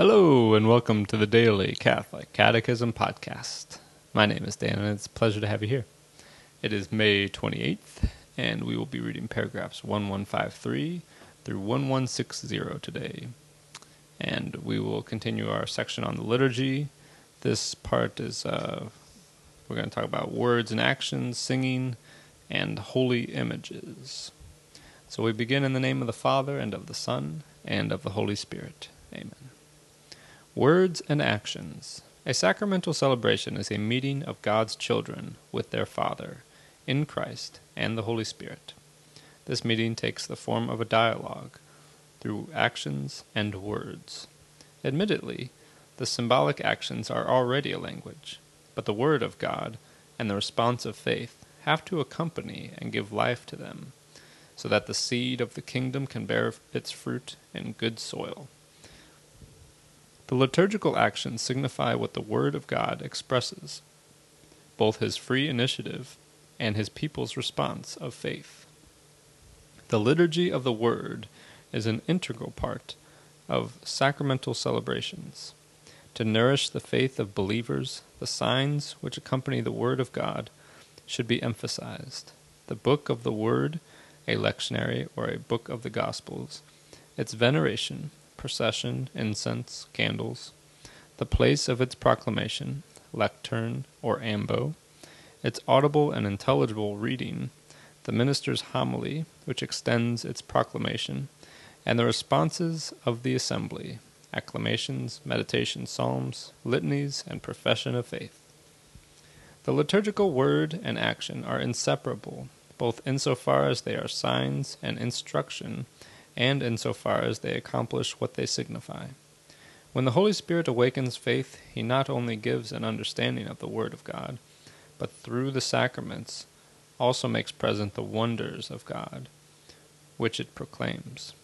Hello, and welcome to the Daily Catholic Catechism Podcast. My name is Dan, and it's a pleasure to have you here. It is May 28th, and we will be reading paragraphs 1153 through 1160 today. And we will continue our section on the liturgy. This part is, uh, we're going to talk about words and actions, singing, and holy images. So we begin in the name of the Father, and of the Son, and of the Holy Spirit. Amen. Words and actions. A sacramental celebration is a meeting of God's children with their Father, in Christ, and the Holy Spirit. This meeting takes the form of a dialogue through actions and words. Admittedly, the symbolic actions are already a language, but the Word of God and the response of faith have to accompany and give life to them, so that the seed of the kingdom can bear its fruit in good soil. The liturgical actions signify what the Word of God expresses, both His free initiative and His people's response of faith. The liturgy of the Word is an integral part of sacramental celebrations. To nourish the faith of believers, the signs which accompany the Word of God should be emphasized. The book of the Word, a lectionary or a book of the Gospels, its veneration, procession, incense, candles, the place of its proclamation, lectern or ambo, its audible and intelligible reading, the minister's homily, which extends its proclamation, and the responses of the assembly, acclamations, meditation psalms, litanies, and profession of faith. The liturgical word and action are inseparable, both insofar as they are signs and instruction and insofar as they accomplish what they signify. When the Holy Spirit awakens faith, he not only gives an understanding of the Word of God, but through the sacraments also makes present the wonders of God, which it proclaims.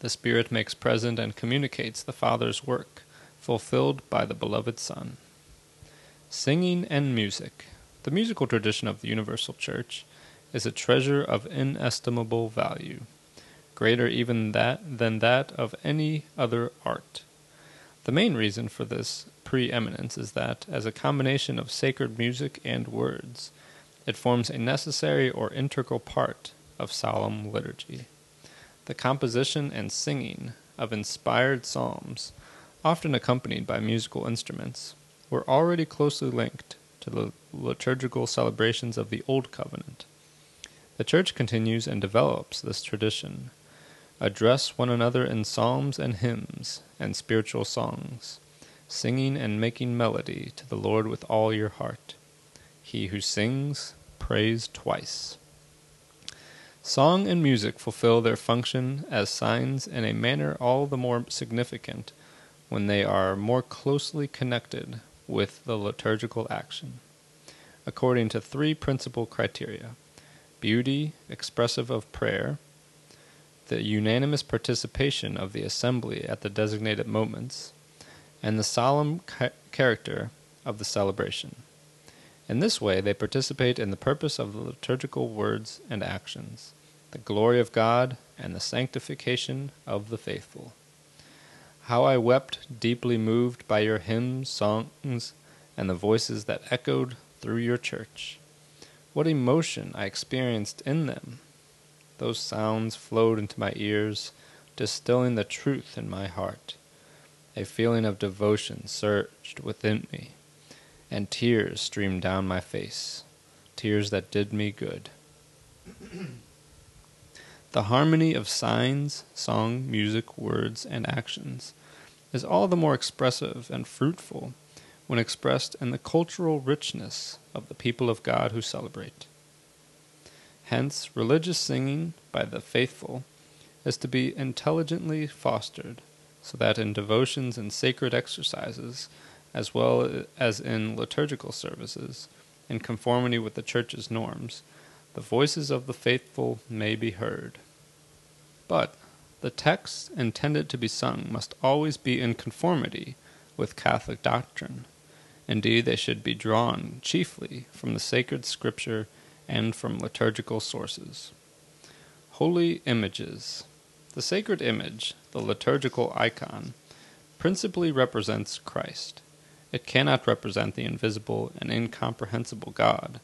The Spirit makes present and communicates the Father's work, fulfilled by the beloved Son. Singing and music. The musical tradition of the Universal Church is a treasure of inestimable value greater even that than that of any other art. The main reason for this preeminence is that, as a combination of sacred music and words, it forms a necessary or integral part of solemn liturgy. The composition and singing of inspired psalms, often accompanied by musical instruments, were already closely linked to the liturgical celebrations of the Old Covenant. The Church continues and develops this tradition Address one another in psalms and hymns and spiritual songs, singing and making melody to the Lord with all your heart. He who sings, prays twice. Song and music fulfill their function as signs in a manner all the more significant when they are more closely connected with the liturgical action, according to three principal criteria beauty, expressive of prayer, the unanimous participation of the assembly at the designated moments, and the solemn ca- character of the celebration. In this way, they participate in the purpose of the liturgical words and actions, the glory of God, and the sanctification of the faithful. How I wept, deeply moved by your hymns, songs, and the voices that echoed through your church. What emotion I experienced in them! Those sounds flowed into my ears, distilling the truth in my heart. A feeling of devotion surged within me, and tears streamed down my face, tears that did me good. the harmony of signs, song, music, words, and actions is all the more expressive and fruitful when expressed in the cultural richness of the people of God who celebrate. Hence, religious singing by the faithful is to be intelligently fostered, so that in devotions and sacred exercises, as well as in liturgical services, in conformity with the Church's norms, the voices of the faithful may be heard. But the texts intended to be sung must always be in conformity with Catholic doctrine. Indeed, they should be drawn chiefly from the sacred scripture and from liturgical sources. Holy images. The sacred image, the liturgical icon, principally represents Christ. It cannot represent the invisible and incomprehensible God,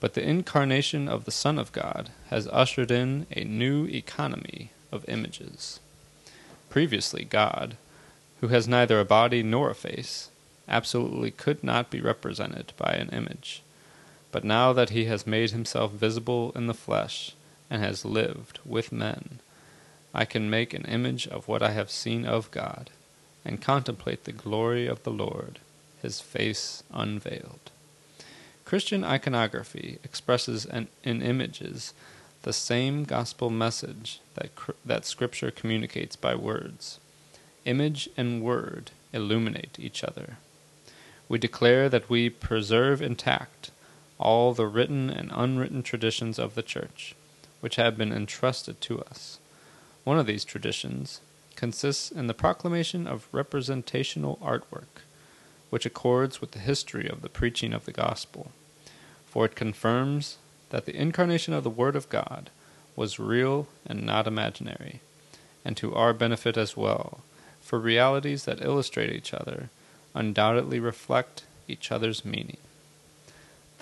but the incarnation of the Son of God has ushered in a new economy of images. Previously, God, who has neither a body nor a face, absolutely could not be represented by an image. But now that he has made himself visible in the flesh and has lived with men, I can make an image of what I have seen of God and contemplate the glory of the Lord, his face unveiled. Christian iconography expresses an, in images the same gospel message that, that Scripture communicates by words. Image and word illuminate each other. We declare that we preserve intact all the written and unwritten traditions of the Church, which have been entrusted to us. One of these traditions consists in the proclamation of representational artwork, which accords with the history of the preaching of the gospel, for it confirms that the incarnation of the Word of God was real and not imaginary, and to our benefit as well, for realities that illustrate each other undoubtedly reflect each other's meaning.